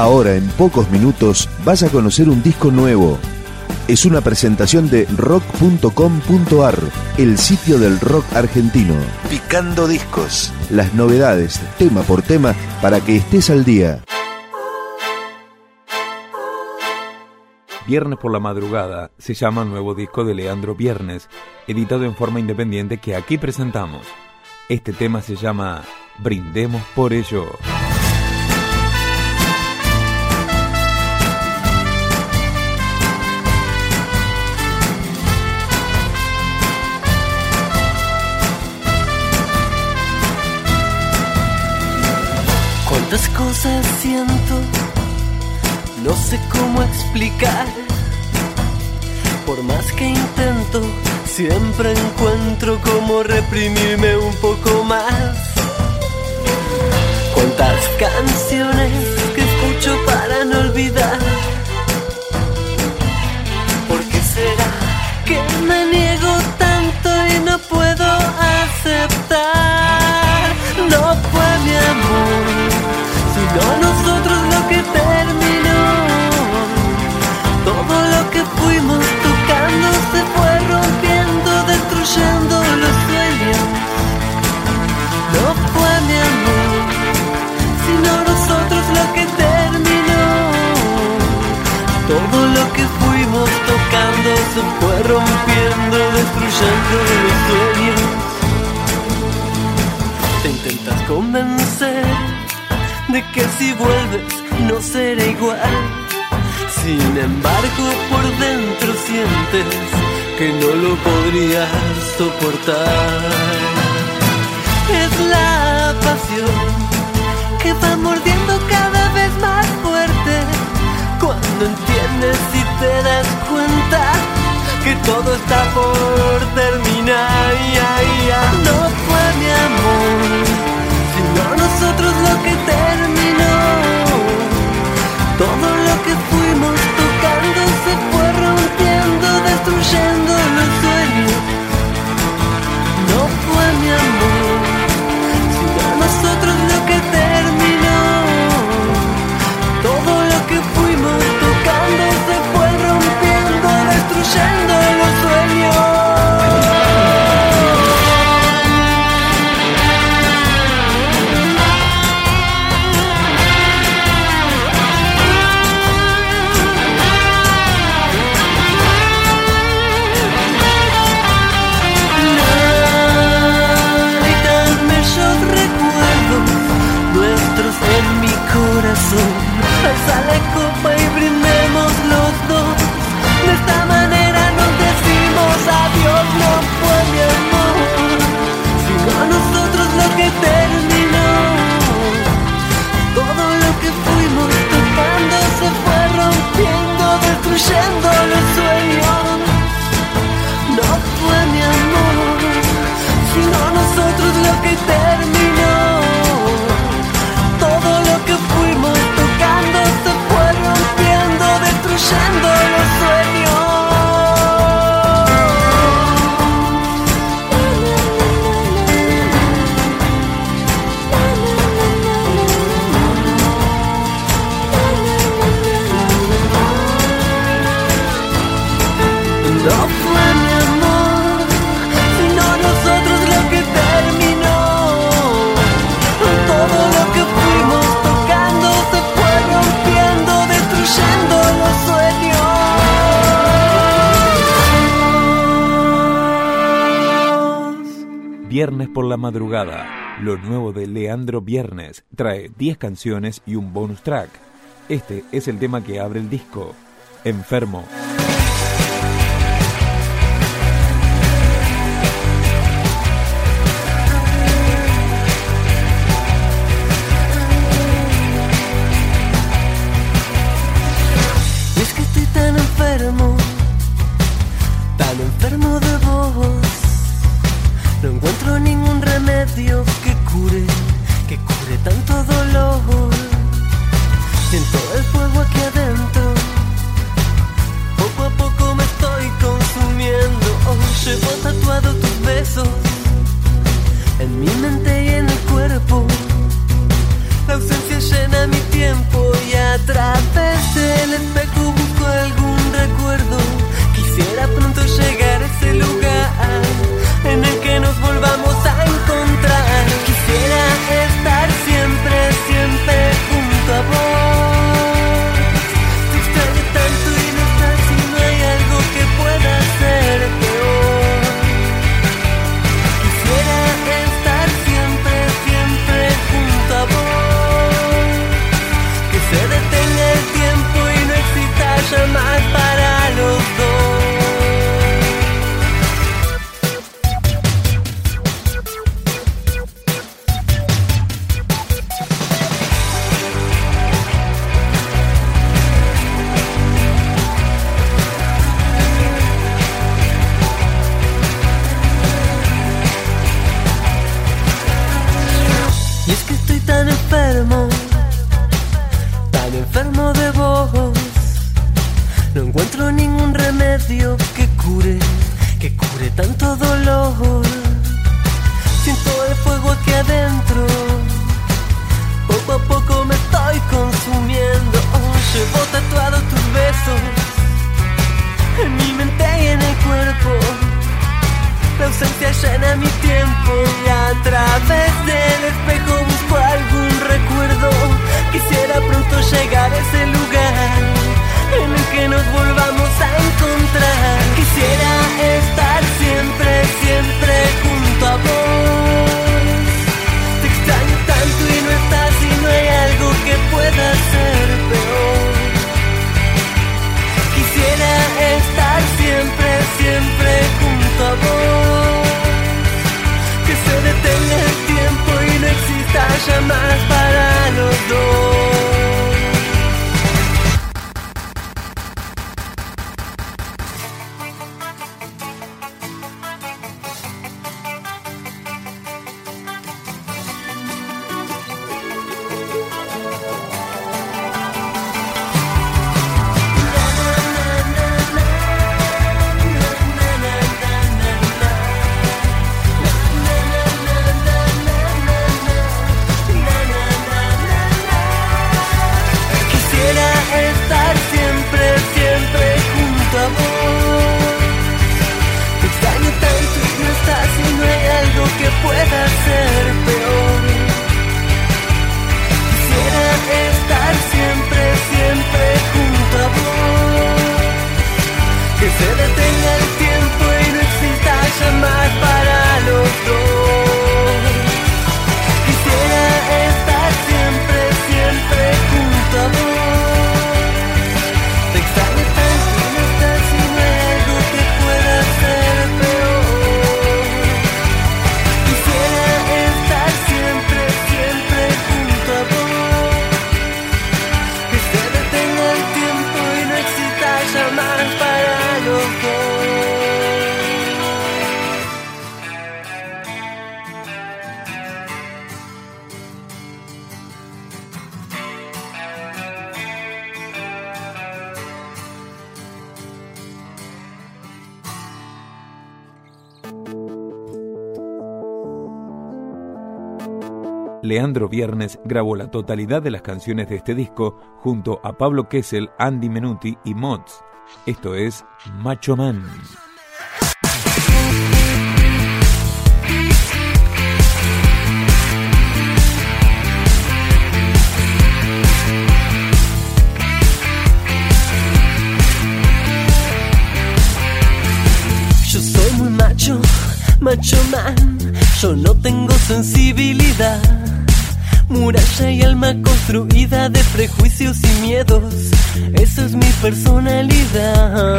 Ahora, en pocos minutos, vas a conocer un disco nuevo. Es una presentación de rock.com.ar, el sitio del rock argentino. Picando discos. Las novedades, tema por tema, para que estés al día. Viernes por la madrugada se llama nuevo disco de Leandro Viernes, editado en forma independiente que aquí presentamos. Este tema se llama Brindemos por ello. Cuántas cosas siento, no sé cómo explicar. Por más que intento, siempre encuentro cómo reprimirme un poco más. Cuántas canciones se fue rompiendo, destruyendo los sueños. Te intentas convencer de que si vuelves no será igual. Sin embargo, por dentro sientes que no lo podrías soportar. Es la pasión todo está por terminar. Ya, ya. No fue mi amor, sino nosotros lo que terminó. Todo lo que fuimos tocando se fue rompiendo, destruyendo los Viernes por la madrugada. Lo nuevo de Leandro Viernes trae 10 canciones y un bonus track. Este es el tema que abre el disco. Enfermo. Y es que estoy tan enfermo, tan enfermo de vos. No encuentro ningún remedio que cure, que cure tanto dolor. Siento el fuego aquí adentro, poco a poco me estoy consumiendo. Llevo tatuado tus besos en mi mente y en el cuerpo la ausencia llena mi tiempo. Y a través del espejo exista ya más para los dos. Leandro Viernes grabó la totalidad de las canciones de este disco junto a Pablo Kessel, Andy Menuti y Mods. Esto es Macho Man. Yo soy muy macho, macho man. Yo no tengo sensibilidad. Muralla y alma construida de prejuicios y miedos. Esa es mi personalidad.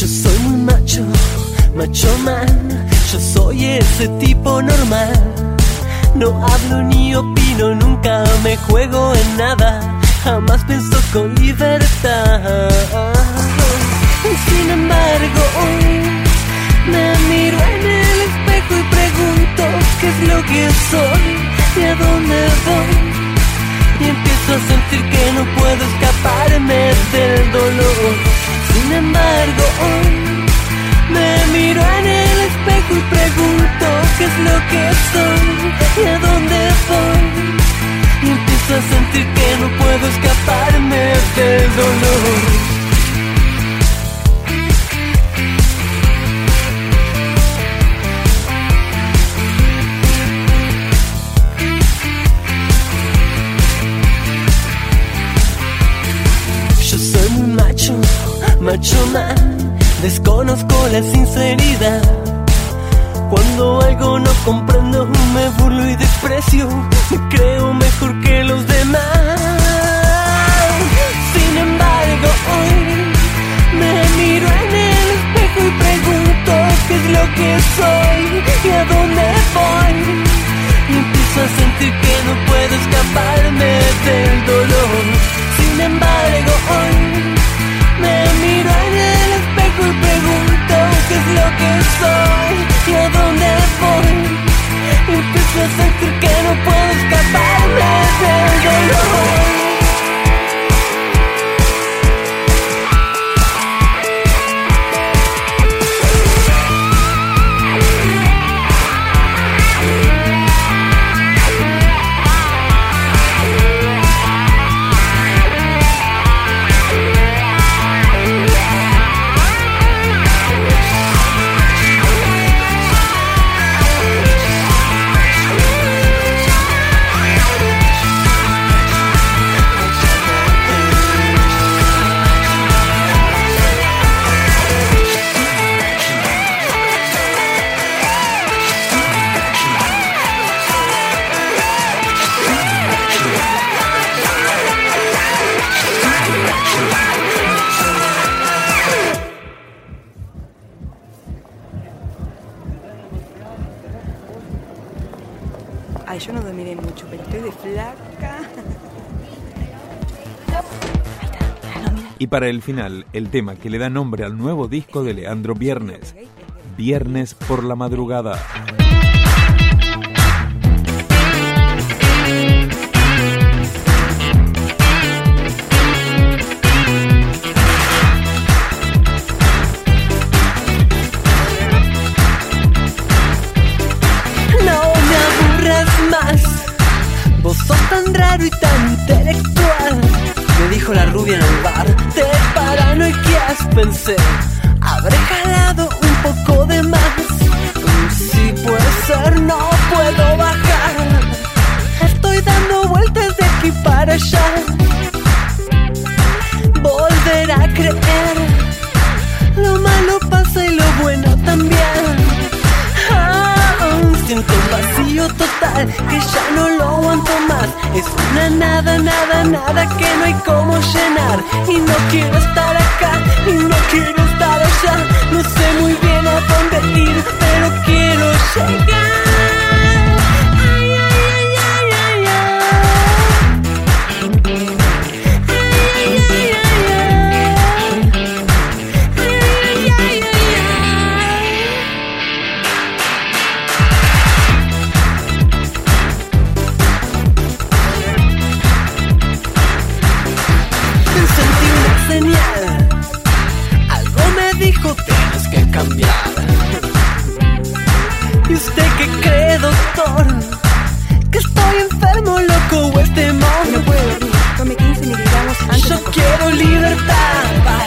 Yo soy muy macho, macho man. Yo soy ese tipo normal. No hablo ni opino, nunca me juego en nada. Jamás pienso con libertad. Sin embargo, hoy me miro en el espejo y pregunto qué es lo que soy y a dónde voy. Y empiezo a sentir que no puedo escaparme del dolor. Sin embargo, hoy me miro en el espejo y pregunto qué es lo que soy y a dónde voy. Y empiezo a sentir que no puedo escaparme del dolor. Yo soy macho, macho man, desconozco la sinceridad. Cuando algo no comprendo me burlo y desprecio, me creo mejor que los demás. Sin embargo, hoy me miro en el espejo y pregunto qué es lo que soy y a dónde voy. Y empiezo a sentir que no puedo escaparme del dolor. Sin embargo, hoy me miro en el espejo y pregunto qué es lo que soy hacia dónde voy. Empiezo a sentir que no puedo escaparme del dolor. Y para el final, el tema que le da nombre al nuevo disco de Leandro Viernes, Viernes por la madrugada. Nada, nada, nada que no hay como llenar. Y no quiero estar acá, y no quiero estar allá. No sé muy bien a dónde ir, pero quiero llegar.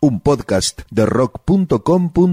Un podcast de rock.com.